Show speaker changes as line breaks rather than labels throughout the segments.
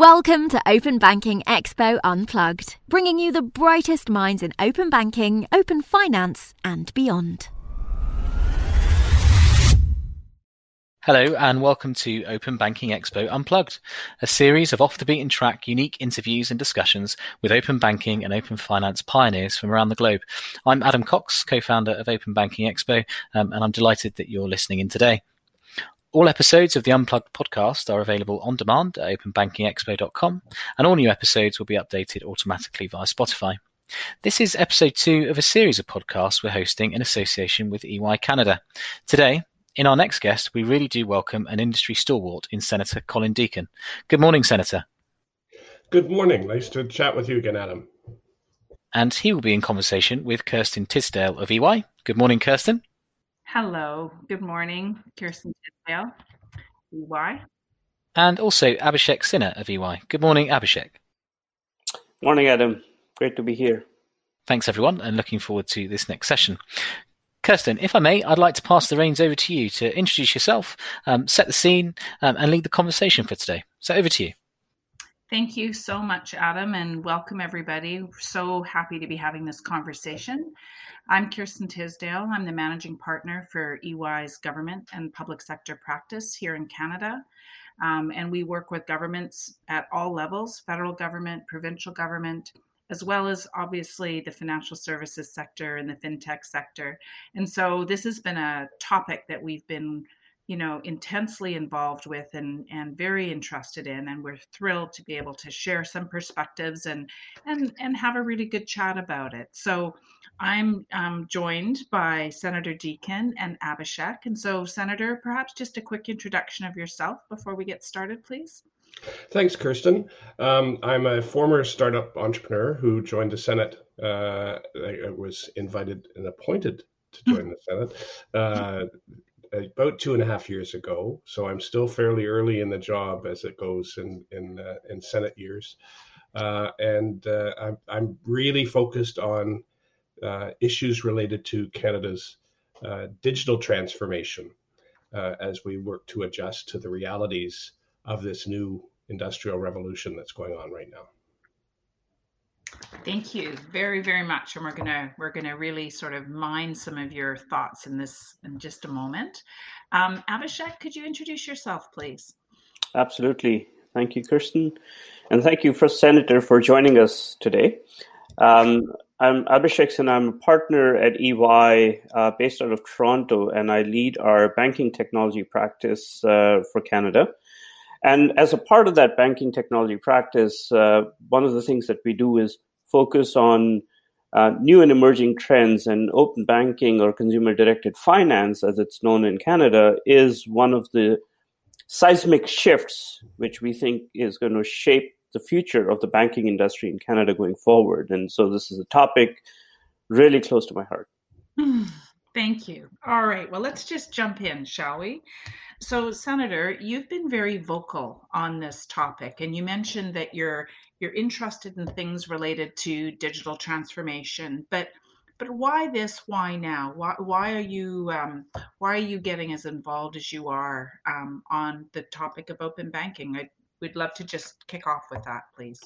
Welcome to Open Banking Expo Unplugged, bringing you the brightest minds in open banking, open finance, and beyond.
Hello, and welcome to Open Banking Expo Unplugged, a series of off the beaten track, unique interviews and discussions with open banking and open finance pioneers from around the globe. I'm Adam Cox, co founder of Open Banking Expo, um, and I'm delighted that you're listening in today. All episodes of the Unplugged podcast are available on demand at openbankingexpo.com, and all new episodes will be updated automatically via Spotify. This is episode two of a series of podcasts we're hosting in association with EY Canada. Today, in our next guest, we really do welcome an industry stalwart in Senator Colin Deacon. Good morning, Senator.
Good morning. Nice to chat with you again, Adam.
And he will be in conversation with Kirsten Tisdale of EY. Good morning, Kirsten.
Hello, good morning, Kirsten Tisdale, EY.
And also Abhishek Sinha of EY. Good morning, Abhishek.
Morning, Adam. Great to be here.
Thanks, everyone, and looking forward to this next session. Kirsten, if I may, I'd like to pass the reins over to you to introduce yourself, um, set the scene, um, and lead the conversation for today. So over to you.
Thank you so much, Adam, and welcome everybody. So happy to be having this conversation. I'm Kirsten Tisdale. I'm the managing partner for EY's government and public sector practice here in Canada. Um, and we work with governments at all levels federal government, provincial government, as well as obviously the financial services sector and the fintech sector. And so this has been a topic that we've been you know intensely involved with and and very interested in and we're thrilled to be able to share some perspectives and and and have a really good chat about it so i'm um, joined by senator deacon and abhishek and so senator perhaps just a quick introduction of yourself before we get started please
Thanks, Kirsten. Um, I'm a former startup entrepreneur who joined the Senate. Uh, I was invited and appointed to join the Senate uh, about two and a half years ago. So I'm still fairly early in the job as it goes in in uh, in Senate years, uh, and uh, I'm I'm really focused on uh, issues related to Canada's uh, digital transformation uh, as we work to adjust to the realities of this new industrial revolution that's going on right now.
Thank you very, very much. And we're gonna we're gonna really sort of mine some of your thoughts in this in just a moment. Um, Abhishek, could you introduce yourself, please?
Absolutely. Thank you, Kirsten, and thank you, First Senator, for joining us today. Um, I'm Abhishek and I'm a partner at EY uh, based out of Toronto, and I lead our banking technology practice uh, for Canada. And as a part of that banking technology practice, uh, one of the things that we do is focus on uh, new and emerging trends, and open banking or consumer directed finance, as it's known in Canada, is one of the seismic shifts which we think is going to shape the future of the banking industry in Canada going forward. And so this is a topic really close to my heart.
Thank you. All right. Well, let's just jump in, shall we? So, Senator, you've been very vocal on this topic, and you mentioned that you're you're interested in things related to digital transformation. But but why this? Why now? Why why are you um, why are you getting as involved as you are um, on the topic of open banking? I, we'd love to just kick off with that, please.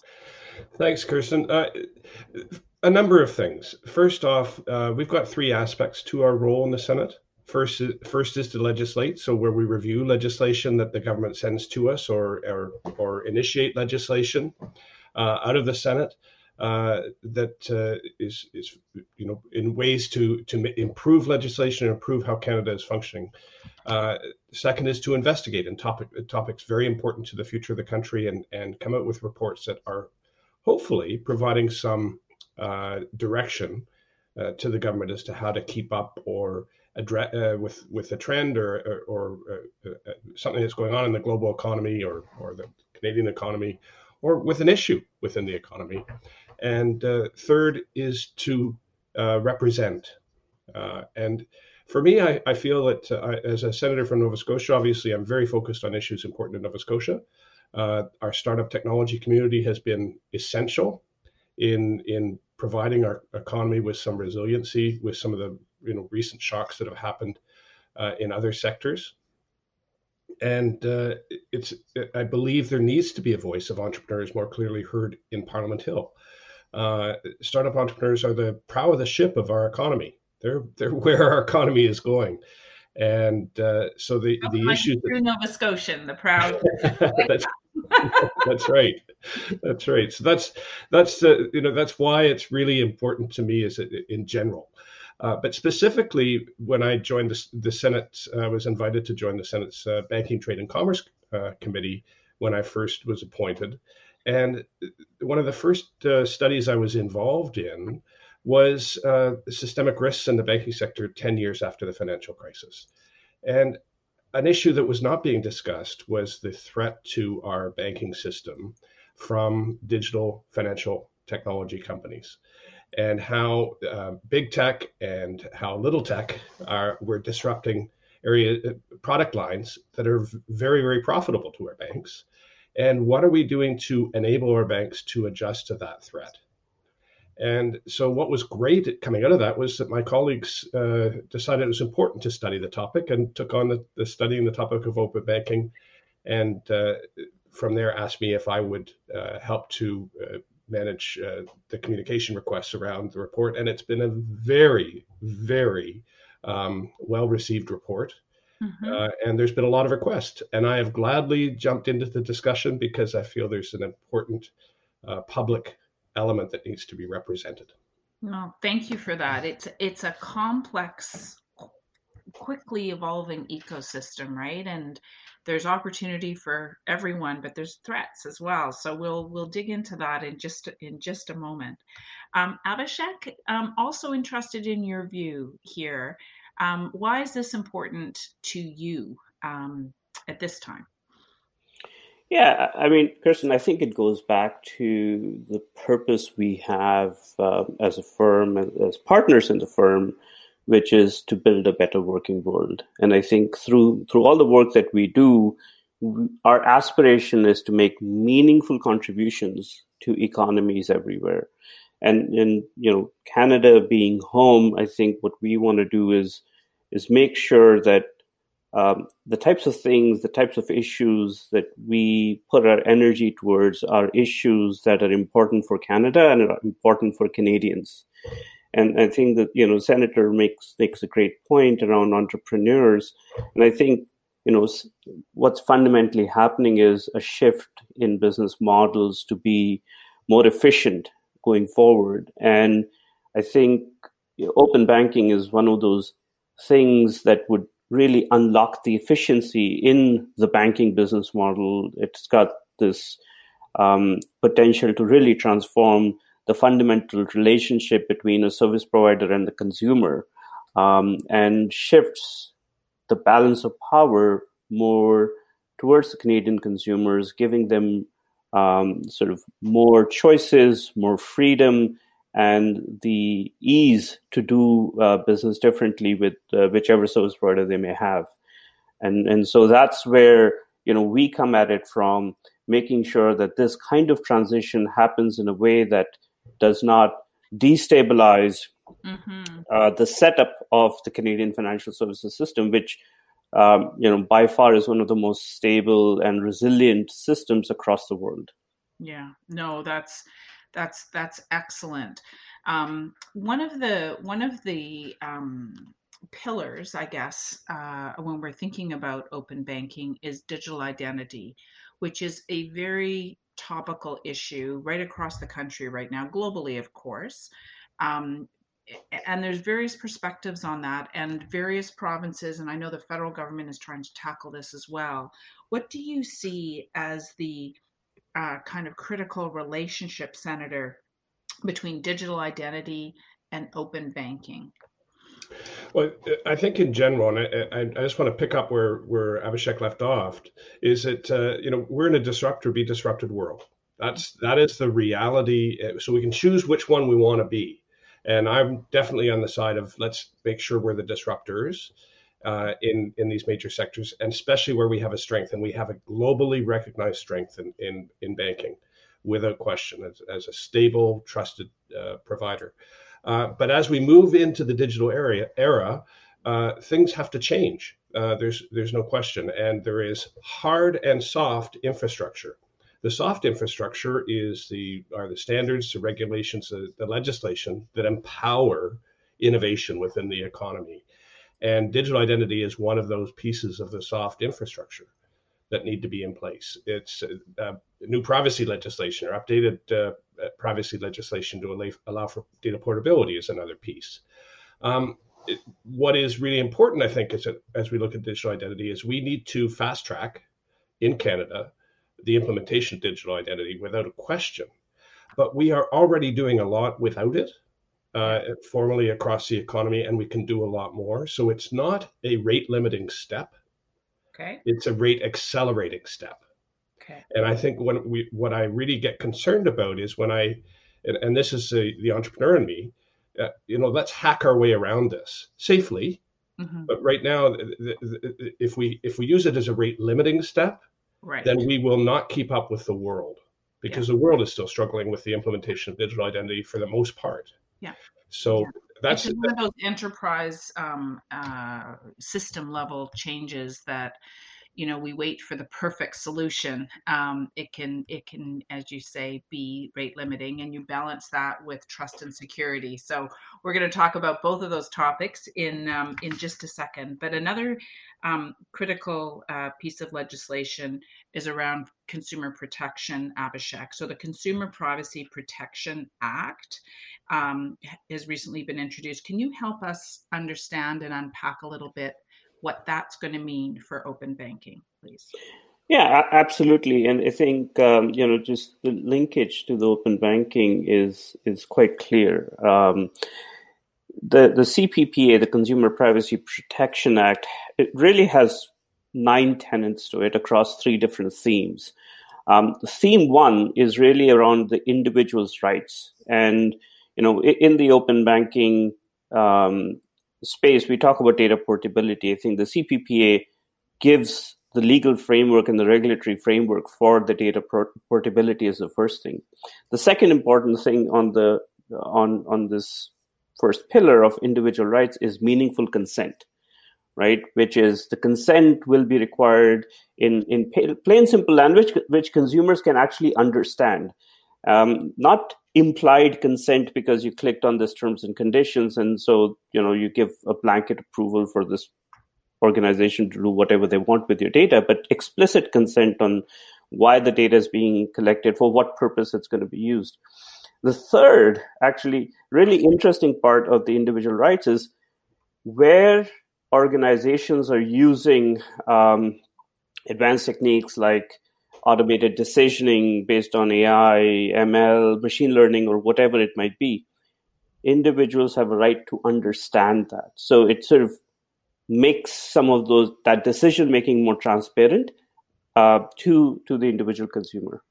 Thanks, Kirsten. Uh, a number of things. First off, uh, we've got three aspects to our role in the Senate. First, first is to legislate, so where we review legislation that the government sends to us, or or, or initiate legislation uh, out of the Senate uh, that uh, is is you know in ways to to improve legislation and improve how Canada is functioning. Uh, second is to investigate in topic topics very important to the future of the country and and come out with reports that are hopefully providing some uh, direction uh, to the government as to how to keep up or address with with a trend or or, or something that's going on in the global economy or or the Canadian economy or with an issue within the economy. And uh, third is to uh, represent. and for me, I, I feel that I, as a senator from Nova Scotia, obviously, I'm very focused on issues important to Nova Scotia. our startup technology community has been essential in in providing our economy with some resiliency with some of the you know recent shocks that have happened uh, in other sectors. and uh, it's I believe there needs to be a voice of entrepreneurs more clearly heard in Parliament Hill. Uh, startup entrepreneurs are the prow of the ship of our economy. They're they're where our economy is going, and uh, so the
oh,
the issue.
That... Nova Scotian, the proud.
that's, that's right, that's right. So that's that's uh, you know that's why it's really important to me as in general. Uh, but specifically, when I joined the, the Senate, I was invited to join the Senate's uh, Banking, Trade, and Commerce uh, Committee when I first was appointed. And one of the first uh, studies I was involved in was uh, systemic risks in the banking sector 10 years after the financial crisis. And an issue that was not being discussed was the threat to our banking system from digital financial technology companies and how uh, big tech and how little tech are we're disrupting area uh, product lines that are very very profitable to our banks and what are we doing to enable our banks to adjust to that threat? And so what was great coming out of that was that my colleagues uh, decided it was important to study the topic and took on the, the studying the topic of open banking. And uh, from there asked me if i would uh, help to uh, manage uh, the communication requests around the report, and it's been a very, very um, well received report. Mm-hmm. Uh, and there's been a lot of requests, and I have gladly jumped into the discussion because I feel there's an important uh, public element that needs to be represented.
No, thank you for that. It's it's a complex, quickly evolving ecosystem, right? And there's opportunity for everyone, but there's threats as well. So we'll we'll dig into that in just in just a moment. Um, Abhishek, um, also interested in your view here. Um, why is this important to you um, at this time?
Yeah, I mean, Kirsten, I think it goes back to the purpose we have uh, as a firm, as partners in the firm, which is to build a better working world. And I think through through all the work that we do, our aspiration is to make meaningful contributions to economies everywhere. And in you know Canada being home, I think what we want to do is is make sure that um, the types of things, the types of issues that we put our energy towards are issues that are important for Canada and are important for Canadians. And I think that you know, Senator makes makes a great point around entrepreneurs, and I think you know what's fundamentally happening is a shift in business models to be more efficient going forward. And I think you know, open banking is one of those things that would really unlock the efficiency in the banking business model. It's got this um, potential to really transform the fundamental relationship between a service provider and the consumer um, and shifts the balance of power more towards the Canadian consumers, giving them um, sort of more choices, more freedom, and the ease to do uh, business differently with uh, whichever service provider they may have. And, and so that's where you know we come at it from making sure that this kind of transition happens in a way that does not destabilize mm-hmm. uh, the setup of the Canadian financial services system, which um, you know by far is one of the most stable and resilient systems across the world.
Yeah, no, that's that's that's excellent. Um, one of the one of the um, pillars, I guess, uh, when we're thinking about open banking is digital identity, which is a very topical issue right across the country right now, globally, of course. Um, and there's various perspectives on that and various provinces and i know the federal government is trying to tackle this as well what do you see as the uh, kind of critical relationship senator between digital identity and open banking
well, I think in general, and I, I, just want to pick up where where Abhishek left off, is that uh, you know we're in a disrupt or be disrupted world. That's that is the reality. Uh, so we can choose which one we want to be, and I'm definitely on the side of let's make sure we're the disruptors uh, in in these major sectors, and especially where we have a strength, and we have a globally recognized strength in in, in banking, without question, as, as a stable, trusted uh, provider. Uh, but as we move into the digital area era, uh, things have to change. Uh, there's there's no question, and there is hard and soft infrastructure. The soft infrastructure is the are the standards, the regulations, the, the legislation that empower innovation within the economy, and digital identity is one of those pieces of the soft infrastructure that need to be in place. It's uh, uh new privacy legislation or updated uh, privacy legislation to allow, allow for data portability is another piece. Um, it, what is really important, I think, is that as we look at digital identity, is we need to fast track in Canada the implementation of digital identity without a question. But we are already doing a lot without it, uh, formally across the economy, and we can do a lot more. So it's not a rate limiting step.
Okay.
It's a rate accelerating step.
Okay.
And I think when we, what I really get concerned about is when I, and, and this is a, the entrepreneur in me, uh, you know, let's hack our way around this safely. Mm-hmm. But right now, the, the, if we if we use it as a rate limiting step,
right.
then we will not keep up with the world because yeah. the world is still struggling with the implementation of digital identity for the most part.
Yeah.
So yeah. that's
one of those enterprise um, uh, system level changes that you know we wait for the perfect solution um, it can it can as you say be rate limiting and you balance that with trust and security. So we're going to talk about both of those topics in um, in just a second. But another um, critical uh, piece of legislation is around consumer protection abhishek. So the consumer privacy protection act um, has recently been introduced. Can you help us understand and unpack a little bit what that's going to mean for open banking, please.
Yeah, absolutely, and I think um, you know just the linkage to the open banking is is quite clear. Um, the the CPPA, the Consumer Privacy Protection Act, it really has nine tenets to it across three different themes. Um, theme one is really around the individual's rights, and you know in the open banking um, space, we talk about data portability. I think the CPPA gives the legal framework and the regulatory framework for the data portability is the first thing. The second important thing on the on on this first pillar of individual rights is meaningful consent, right? Which is the consent will be required in in plain simple language which consumers can actually understand. Um, not implied consent because you clicked on this terms and conditions and so you know you give a blanket approval for this organization to do whatever they want with your data but explicit consent on why the data is being collected for what purpose it's going to be used. The third actually really interesting part of the individual rights is where organizations are using um, advanced techniques like automated decisioning based on AI, ML, machine learning, or whatever it might be, individuals have a right to understand that. So it sort of makes some of those that decision making more transparent uh, to to the individual consumer.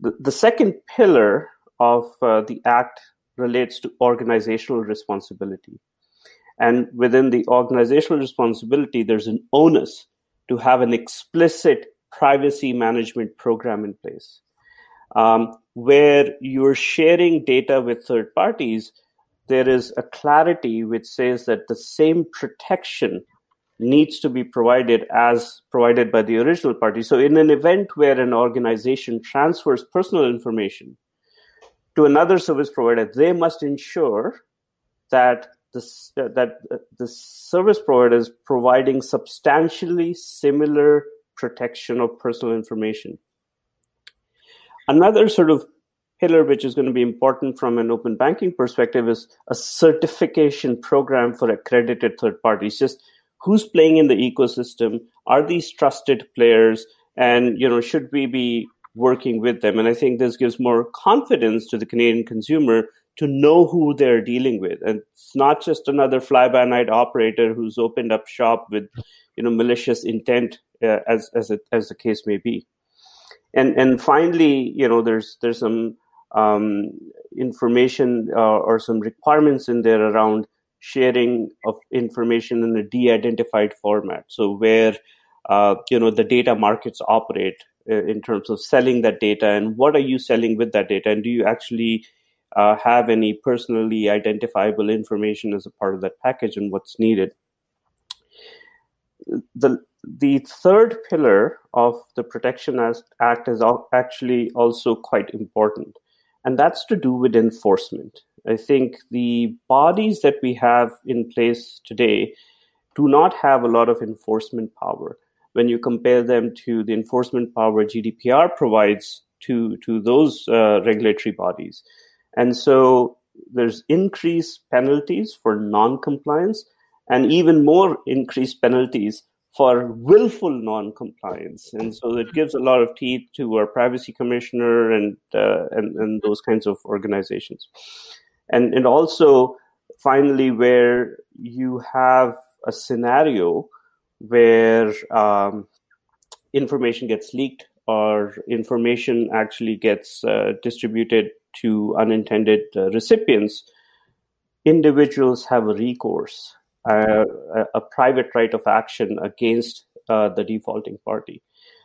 The, the second pillar of uh, the act relates to organizational responsibility. And within the organizational responsibility, there's an onus to have an explicit privacy management program in place um, where you're sharing data with third parties there is a clarity which says that the same protection needs to be provided as provided by the original party. So in an event where an organization transfers personal information to another service provider they must ensure that the, that the service provider is providing substantially similar protection of personal information. Another sort of pillar which is going to be important from an open banking perspective is a certification program for accredited third parties. Just who's playing in the ecosystem? Are these trusted players? And you know, should we be working with them? And I think this gives more confidence to the Canadian consumer to know who they're dealing with. And it's not just another fly by night operator who's opened up shop with you know malicious intent uh, as as it, as the case may be. And and finally, you know, there's there's some um, information uh, or some requirements in there around sharing of information in a de-identified format. So where uh, you know the data markets operate uh, in terms of selling that data and what are you selling with that data, and do you actually uh, have any personally identifiable information as a part of that package and what's needed the the third pillar of the Protection Act is actually also quite important, and that's to do with enforcement. I think the bodies that we have in place today do not have a lot of enforcement power when you compare them to the enforcement power GDPR provides to, to those uh, regulatory bodies. And so there's increased penalties for non-compliance and even more increased penalties for willful non-compliance, and so it gives a lot of teeth to our privacy commissioner and uh, and, and those kinds of organizations, and and also finally where you have a scenario where um, information gets leaked or information actually gets uh, distributed to unintended uh, recipients, individuals have a recourse, a, a, private right of action against uh, the defaulting party.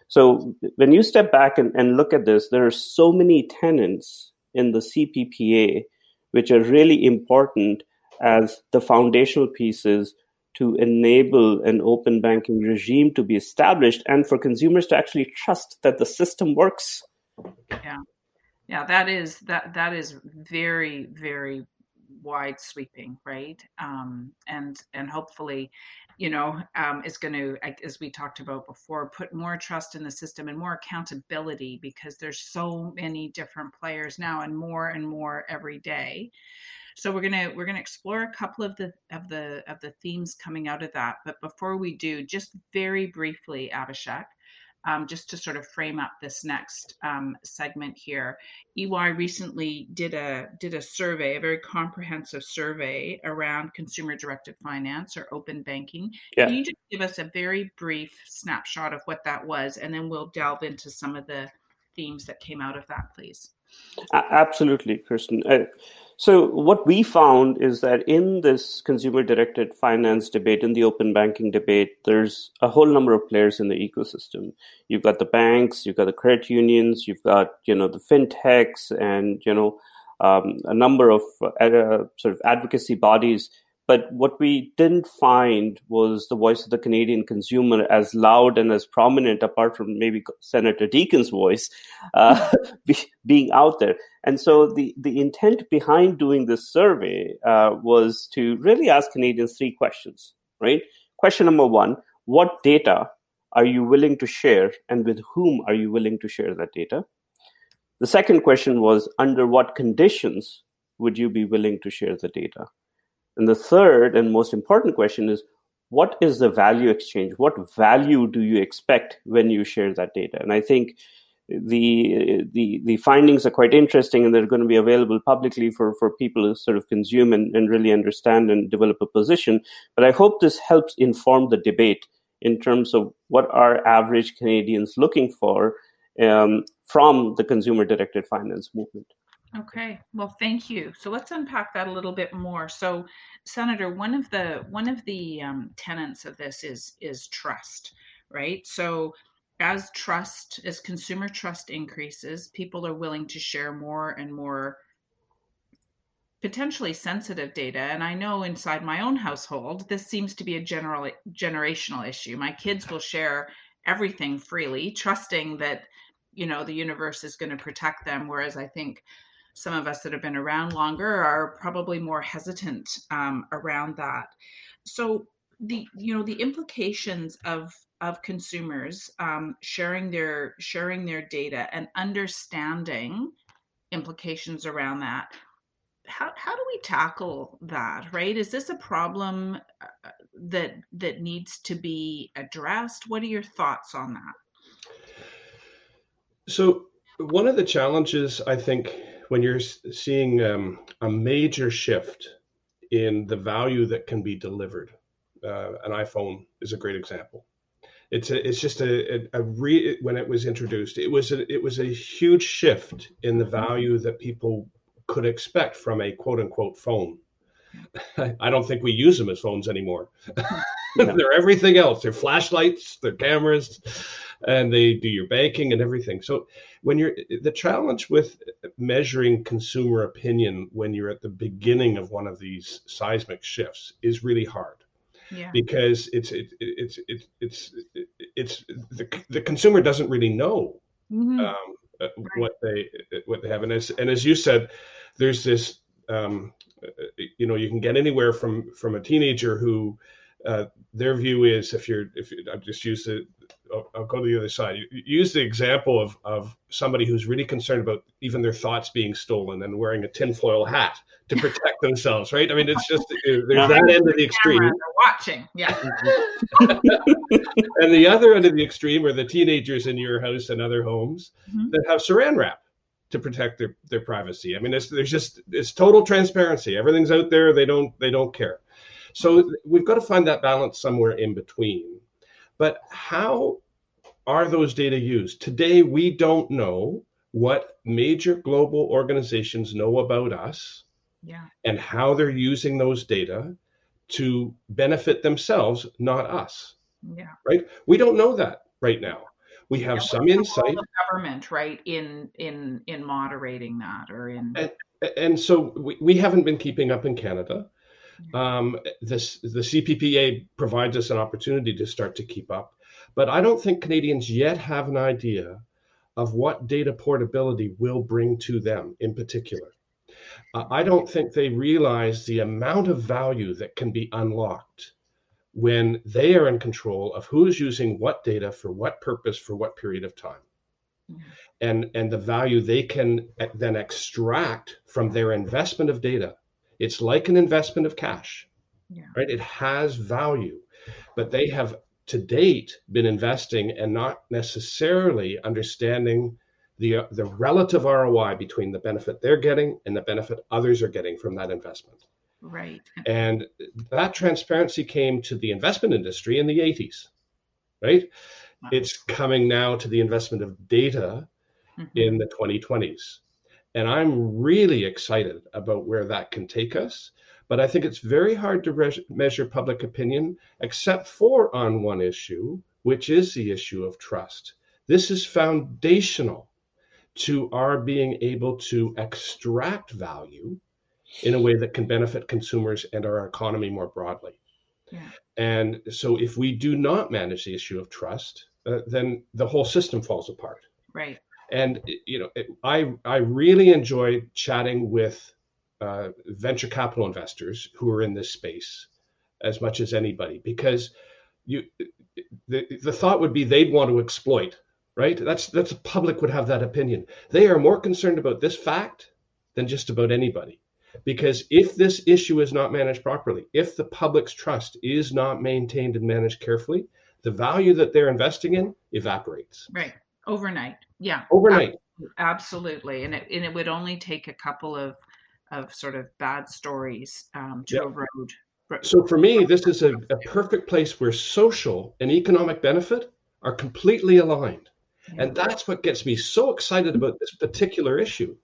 So when you step back and, and look at this, there are so many tenants in the CPPA which are really important as the foundational pieces to enable an open banking regime to be established and for consumers to actually trust that the system works.
Yeah. Yeah, that is that that is very very wide sweeping, right? Um, and and hopefully, you know, um, is going to, as we talked about before, put more trust in the system and more accountability because there's so many different players now and more and more every day. So we're gonna we're gonna explore a couple of the of the of the themes coming out of that. But before we do, just very briefly, Abhishek, um, just to sort of frame up this next um, segment here. EY recently did a did a survey, a very comprehensive survey around consumer directed finance or open banking. Yeah. Can you just give us a very brief snapshot of what that was, and then we'll delve into some of the themes that came out of that, please?
Absolutely, Kirsten. Uh, so, what we found is that in this consumer directed finance debate, in the open banking debate, there's a whole number of players in the ecosystem. You've got the banks, you've got the credit unions, you've got you know the fintechs, and you know um, a number of uh, sort of advocacy bodies but what we didn't find was the voice of the Canadian consumer as loud and as prominent, apart from maybe Senator Deacon's voice, uh, be, being out there. And so the, the intent behind doing this survey uh, was to really ask Canadians three questions, right? Question number one What data are you willing to share, and with whom are you willing to share that data? The second question was Under what conditions would you be willing to share the data? And the third and most important question is what is the value exchange? What value do you expect when you share that data? And I think the the the findings are quite interesting and they're going to be available publicly for for people to sort of consume and, and really understand and develop a position but i hope this helps inform the debate in terms of what are average canadians looking for um, from the consumer directed finance movement
Okay, well, thank you. So let's unpack that a little bit more. So, Senator, one of the one of the um, tenets of this is is trust, right? So, as trust, as consumer trust increases, people are willing to share more and more potentially sensitive data. And I know inside my own household, this seems to be a general generational issue. My kids will share everything freely, trusting that you know the universe is going to protect them. Whereas I think some of us that have been around longer are probably more hesitant um, around that. So the you know the implications of of consumers um, sharing their sharing their data and understanding implications around that how, how do we tackle that right? Is this a problem uh, that that needs to be addressed? What are your thoughts on that?
So one of the challenges i think when you're seeing um, a major shift in the value that can be delivered, uh, an iPhone is a great example. It's a, it's just a, a, a re, when it was introduced, it was a, it was a huge shift in the value that people could expect from a quote unquote phone. I don't think we use them as phones anymore. they're everything else. They're flashlights, they're cameras, and they do your banking and everything. So when you're the challenge with measuring consumer opinion when you're at the beginning of one of these seismic shifts is really hard. yeah. because it's it, it's it's it's it's the the consumer doesn't really know mm-hmm. um, uh, right. what they what they have, and as and as you said, there's this um, you know you can get anywhere from from a teenager who uh, their view is if you're if you, I've just use the I'll, I'll, go to the other side. Use the example of of somebody who's really concerned about even their thoughts being stolen and wearing a tinfoil hat to protect themselves, right? I mean, it's just there's that end of the extreme.
Watching, yeah.
and the other end of the extreme are the teenagers in your house and other homes mm-hmm. that have Saran wrap to protect their, their privacy. I mean, it's, there's just it's total transparency. Everything's out there. They don't they don't care. So we've got to find that balance somewhere in between. But how are those data used? Today, we don't know what major global organizations know about us
yeah.
and how they're using those data to benefit themselves, not us.
Yeah.
Right? We don't know that right now. We have yeah, some insight.
government, right, in in in moderating that or in
and, and so we, we haven't been keeping up in Canada. Um, this the CPPA provides us an opportunity to start to keep up, but I don't think Canadians yet have an idea of what data portability will bring to them in particular. Uh, I don't think they realize the amount of value that can be unlocked when they are in control of who's using what data for what purpose for what period of time. Mm-hmm. And, and the value they can then extract from their investment of data. It's like an investment of cash,
yeah.
right? It has value, but they have to date been investing and not necessarily understanding the, the relative ROI between the benefit they're getting and the benefit others are getting from that investment.
Right.
And that transparency came to the investment industry in the 80s, right? Wow. It's coming now to the investment of data mm-hmm. in the 2020s. And I'm really excited about where that can take us. But I think it's very hard to re- measure public opinion, except for on one issue, which is the issue of trust. This is foundational to our being able to extract value in a way that can benefit consumers and our economy more broadly.
Yeah.
And so, if we do not manage the issue of trust, uh, then the whole system falls apart.
Right.
And you know, it, I I really enjoy chatting with uh, venture capital investors who are in this space as much as anybody because you the, the thought would be they'd want to exploit right? That's that's the public would have that opinion. They are more concerned about this fact than just about anybody. Because if this issue is not managed properly, if the public's trust is not maintained and managed carefully, the value that they're investing in evaporates.
Right. Overnight. Yeah.
Overnight.
Absolutely. And it and it would only take a couple of of sort of bad stories um, to erode.
So for me, this is a, a perfect place where social and economic benefit are completely aligned. And that's what gets me so excited about this particular issue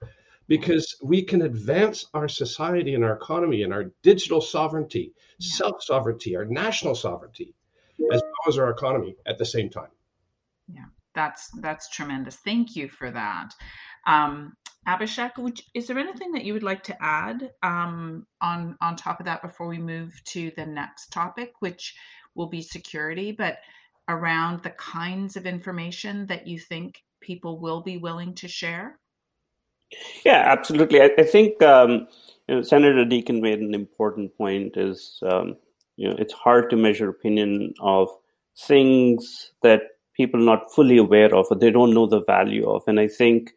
because we can advance our society and our economy and our digital sovereignty, yeah. self sovereignty, our national sovereignty, as well as our economy at the same time.
Yeah, that's that's tremendous. Thank you for that. Um, Abhishek, would, is there anything that you would like to add um, on on top of that before we move to the next topic, which will be security? But around the kinds of information that you think people will be willing to share?
Yeah, absolutely. I, I think um, you know, Senator Deacon made an important point. Is um, you know it's hard to measure opinion of things that people not fully aware of or they don't know the value of, and I think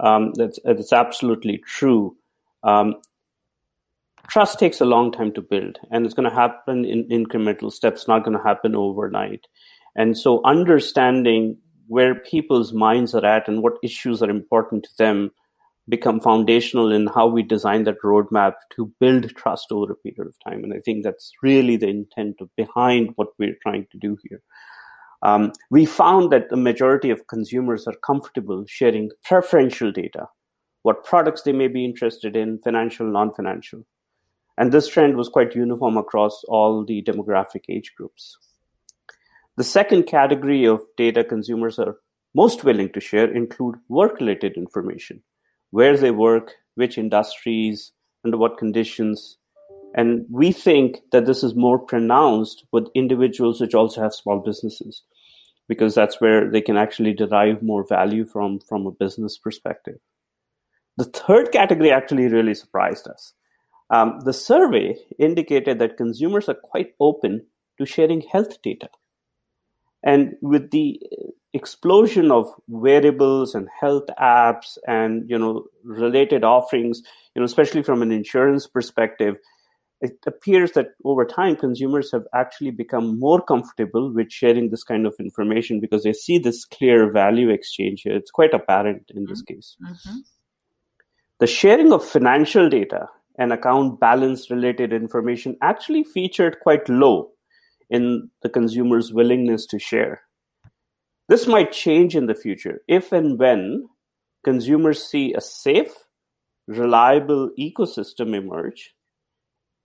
um, that's that's absolutely true. Um, trust takes a long time to build, and it's going to happen in incremental steps. Not going to happen overnight. And so understanding where people's minds are at and what issues are important to them become foundational in how we design that roadmap to build trust over a period of time. And I think that's really the intent of behind what we're trying to do here. Um, we found that the majority of consumers are comfortable sharing preferential data, what products they may be interested in, financial, non-financial. And this trend was quite uniform across all the demographic age groups. The second category of data consumers are most willing to share include work-related information, where they work, which industries, under what conditions, And we think that this is more pronounced with individuals which also have small businesses, because that's where they can actually derive more value from, from a business perspective. The third category actually really surprised us. Um, the survey indicated that consumers are quite open to sharing health data. And with the explosion of wearables and health apps and you know related offerings, you know especially from an insurance perspective, it appears that over time consumers have actually become more comfortable with sharing this kind of information because they see this clear value exchange here. It's quite apparent in this mm-hmm. case. Mm-hmm. The sharing of financial data and account balance related information actually featured quite low in the consumer's willingness to share. This might change in the future if and when consumers see a safe, reliable ecosystem emerge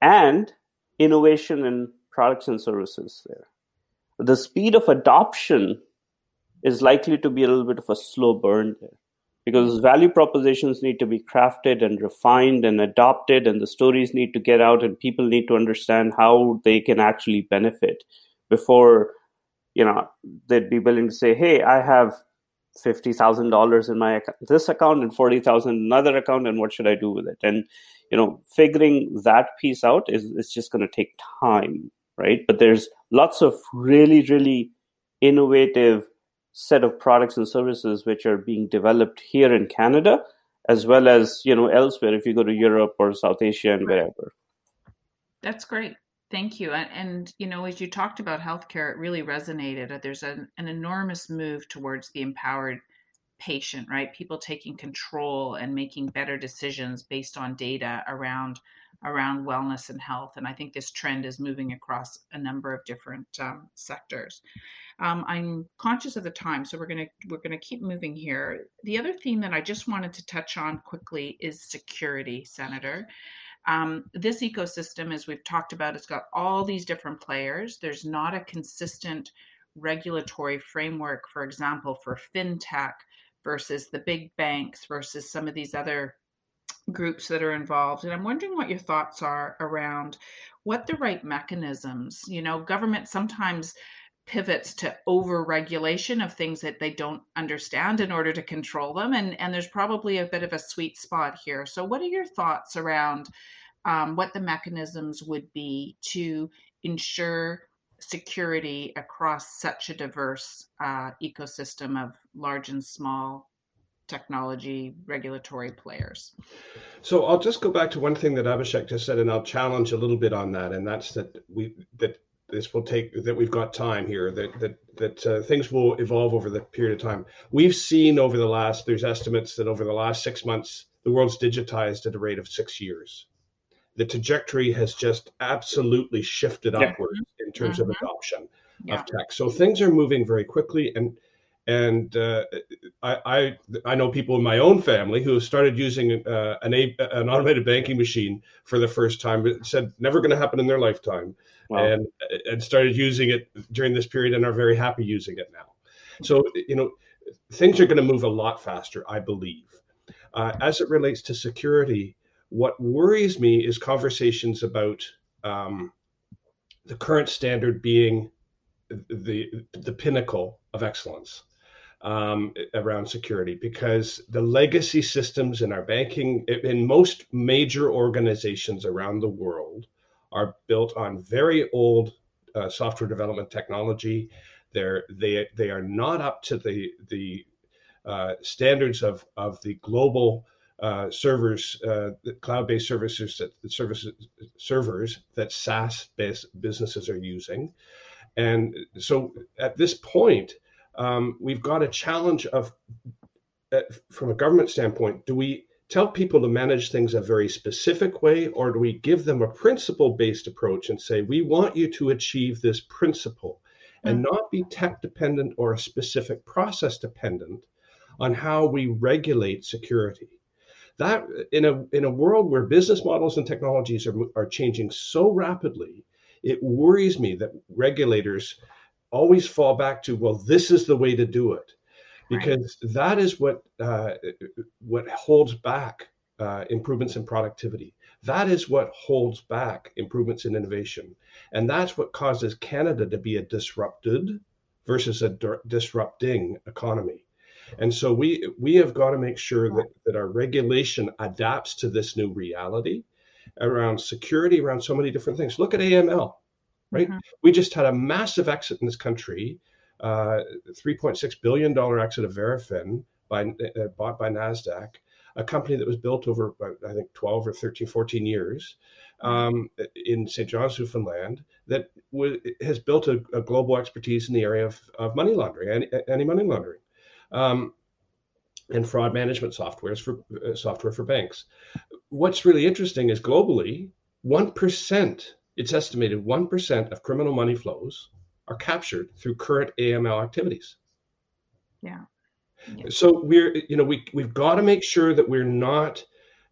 and innovation in products and services there. The speed of adoption is likely to be a little bit of a slow burn there because value propositions need to be crafted and refined and adopted and the stories need to get out and people need to understand how they can actually benefit before you know they'd be willing to say hey i have $50000 in my account, this account and 40000 another account and what should i do with it and you know figuring that piece out is, is just going to take time right but there's lots of really really innovative set of products and services which are being developed here in Canada as well as you know elsewhere if you go to Europe or South Asia and wherever.
That's great. Thank you. And, and, you know, as you talked about healthcare, it really resonated. There's an, an enormous move towards the empowered patient, right? People taking control and making better decisions based on data around around wellness and health. And I think this trend is moving across a number of different um, sectors. Um, I'm conscious of the time, so we're gonna we're gonna keep moving here. The other theme that I just wanted to touch on quickly is security, Senator. Um, this ecosystem, as we've talked about, it's got all these different players. There's not a consistent regulatory framework, for example, for fintech versus the big banks versus some of these other groups that are involved. And I'm wondering what your thoughts are around what the right mechanisms, you know, government sometimes pivots to over regulation of things that they don't understand in order to control them and and there's probably a bit of a sweet spot here so what are your thoughts around um, what the mechanisms would be to ensure security across such a diverse uh, ecosystem of large and small technology regulatory players.
So I'll just go back to one thing that Abhishek just said, and I'll challenge a little bit on that, and that's that we that this will take that we've got time here that that that uh, things will evolve over the period of time. We've seen over the last there's estimates that over the last six months the world's digitized at a rate of six years. The trajectory has just absolutely shifted yeah. upward in terms mm-hmm. of adoption yeah. of tech. So things are moving very quickly and and uh, I, I, I know people in my own family who have started using uh, an an automated banking machine for the first time, but said never going to happen in their lifetime, wow. and and started using it during this period and are very happy using it now. So you know, things are going to move a lot faster, I believe. Uh, as it relates to security, what worries me is conversations about um, the current standard being the the pinnacle of excellence um, around security because the legacy systems in our banking, in most major organizations around the world, are built on very old uh, software development technology. They're they they are not up to the the uh, standards of of the global uh, servers, uh, cloud-based services that services servers that SaaS-based businesses are using, and so at this point, um, we've got a challenge of, uh, from a government standpoint, do we tell people to manage things a very specific way, or do we give them a principle based approach and say, we want you to achieve this principle and mm-hmm. not be tech dependent or a specific process dependent on how we regulate security? That in a in a world where business models and technologies are, are changing so rapidly, it worries me that regulators always fall back to well this is the way to do it because right. that is what uh, what holds back uh, improvements in productivity That is what holds back improvements in innovation. And that's what causes Canada to be a disrupted versus a disrupting economy. And so we we have got to make sure that, that our regulation adapts to this new reality around security, around so many different things. Look at AML, right? Mm-hmm. We just had a massive exit in this country, uh, $3.6 billion exit of Verafin by, uh, bought by NASDAQ, a company that was built over, I think, 12 or 13, 14 years um, in St. John's, Newfoundland, that w- has built a, a, global expertise in the area of, of money laundering, anti money laundering. Um, and fraud management softwares for uh, software for banks. What's really interesting is globally, one percent. It's estimated one percent of criminal money flows are captured through current AML activities.
Yeah.
yeah. So we're you know we we've got to make sure that we're not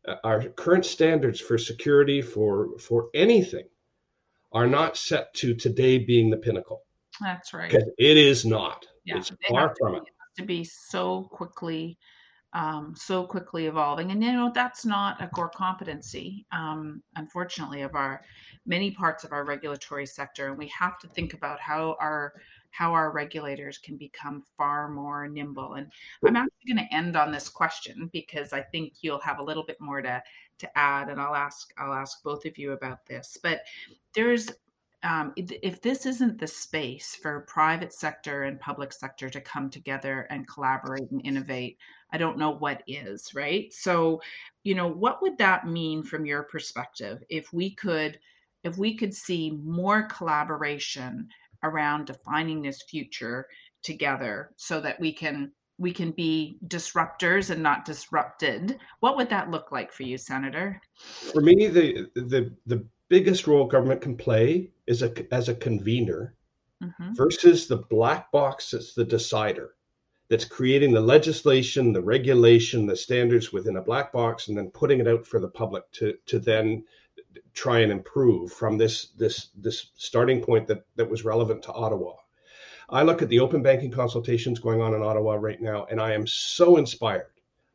uh, our current standards for security for for anything are not set to today being the pinnacle.
That's right.
Because it is not. Yeah, it's far from it
to be so quickly um, so quickly evolving. And you know that's not a core competency um, unfortunately of our many parts of our regulatory sector. And we have to think about how our how our regulators can become far more nimble. And i'm actually going to end on this question because i think you'll have a little bit more to to add. And i'll ask i'll ask both of you about this. But there's um, if this isn't the space for private sector and public sector to come together and collaborate and innovate, I don't know what is, right? So, you know, what would that mean from your perspective if we could if we could see more collaboration around defining this future together so that we can we can be disruptors and not disrupted what would that look like for you senator
for me the the the biggest role government can play is a, as a convener mm-hmm. versus the black box that's the decider that's creating the legislation the regulation the standards within a black box and then putting it out for the public to to then try and improve from this this this starting point that that was relevant to ottawa i look at the open banking consultations going on in ottawa right now and i am so inspired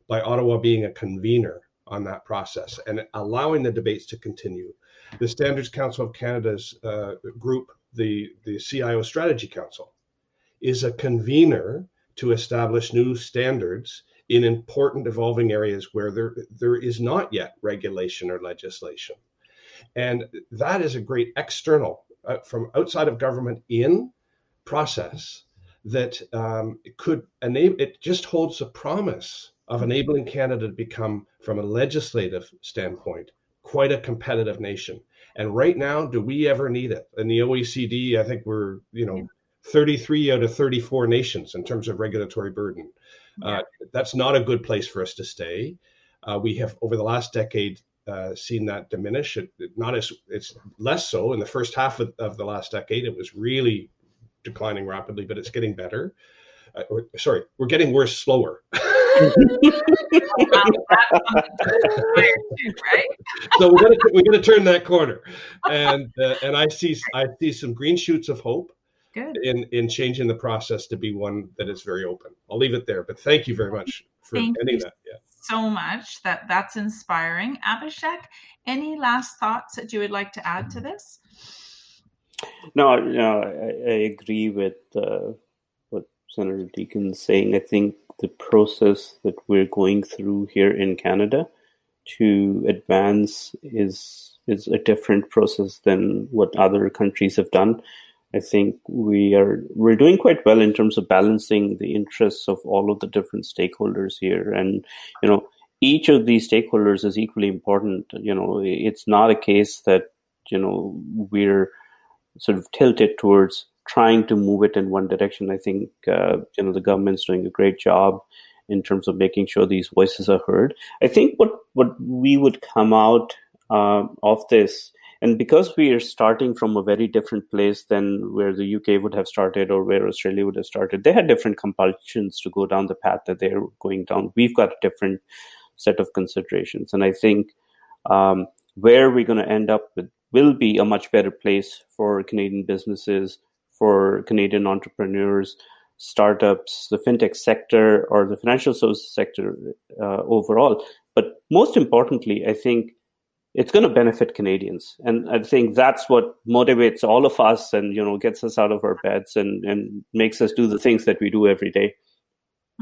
by ottawa being a convener on that process and allowing the debates to continue the Standards Council of Canada's uh, group, the, the CIO Strategy Council, is a convener to establish new standards in important evolving areas where there, there is not yet regulation or legislation. And that is a great external, uh, from outside of government in process that um, could enable, it just holds the promise of enabling Canada to become, from a legislative standpoint, quite a competitive nation. And right now, do we ever need it? In the OECD, I think we're, you know, 33 out of 34 nations in terms of regulatory burden. Uh, that's not a good place for us to stay. Uh, we have, over the last decade, uh, seen that diminish. It, not as it's less so in the first half of, of, the last decade. It was really declining rapidly, but it's getting better. Uh, or, sorry, we're getting worse slower. so we're gonna we're gonna turn that corner, and uh, and I see I see some green shoots of hope. Good. In in changing the process to be one that is very open. I'll leave it there, but thank you very much for thank ending that. Yeah.
So much that that's inspiring. Abhishek, any last thoughts that you would like to add to this?
No, no, I, I agree with uh, what Senator Deacon's saying. I think the process that we're going through here in Canada to advance is is a different process than what other countries have done. I think we are we're doing quite well in terms of balancing the interests of all of the different stakeholders here, and you know each of these stakeholders is equally important. You know, it's not a case that you know we're sort of tilted towards trying to move it in one direction. I think uh, you know the government's doing a great job in terms of making sure these voices are heard. I think what what we would come out uh, of this, and because we are starting from a very different place than where the UK would have started or where Australia would have started, they had different compulsions to go down the path that they're going down. We've got a different set of considerations, and I think um, where we're going to end up with will be a much better place for Canadian businesses for Canadian entrepreneurs, startups, the fintech sector, or the financial services sector uh, overall. But most importantly, I think it's going to benefit Canadians. And I think that's what motivates all of us and, you know, gets us out of our beds and, and makes us do the things that we do every day.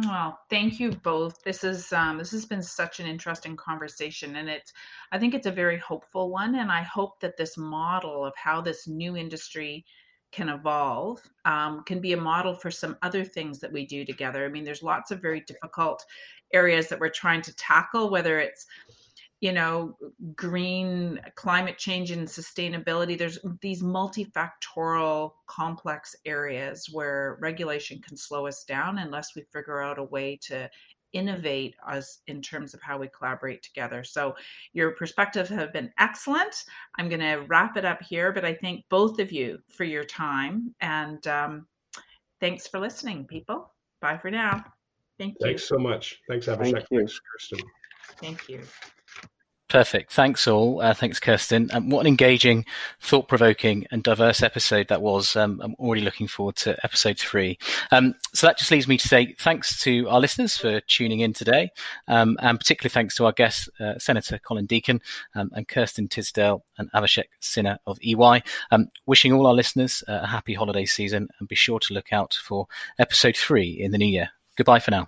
Well, thank you both. This is um, this has been such an interesting conversation, and it's I think it's a very hopeful one. And I hope that this model of how this new industry can evolve um, can be a model for some other things that we do together. I mean, there's lots of very difficult areas that we're trying to tackle, whether it's you know green climate change and sustainability there's these multifactorial complex areas where regulation can slow us down unless we figure out a way to innovate us in terms of how we collaborate together. So your perspectives have been excellent. I'm going to wrap it up here but i thank both of you for your time and um, thanks for listening people. Bye for now. Thank you.
Thanks so much. Thanks abhishek. Thank thanks kirsten.
Thank you
Perfect. Thanks all. Uh, thanks, Kirsten. Um, what an engaging, thought provoking, and diverse episode that was. Um, I'm already looking forward to episode three. Um, so that just leaves me to say thanks to our listeners for tuning in today, um, and particularly thanks to our guests, uh, Senator Colin Deacon um, and Kirsten Tisdale and Abhishek Sinha of EY. Um, wishing all our listeners uh, a happy holiday season and be sure to look out for episode three in the new year. Goodbye for now.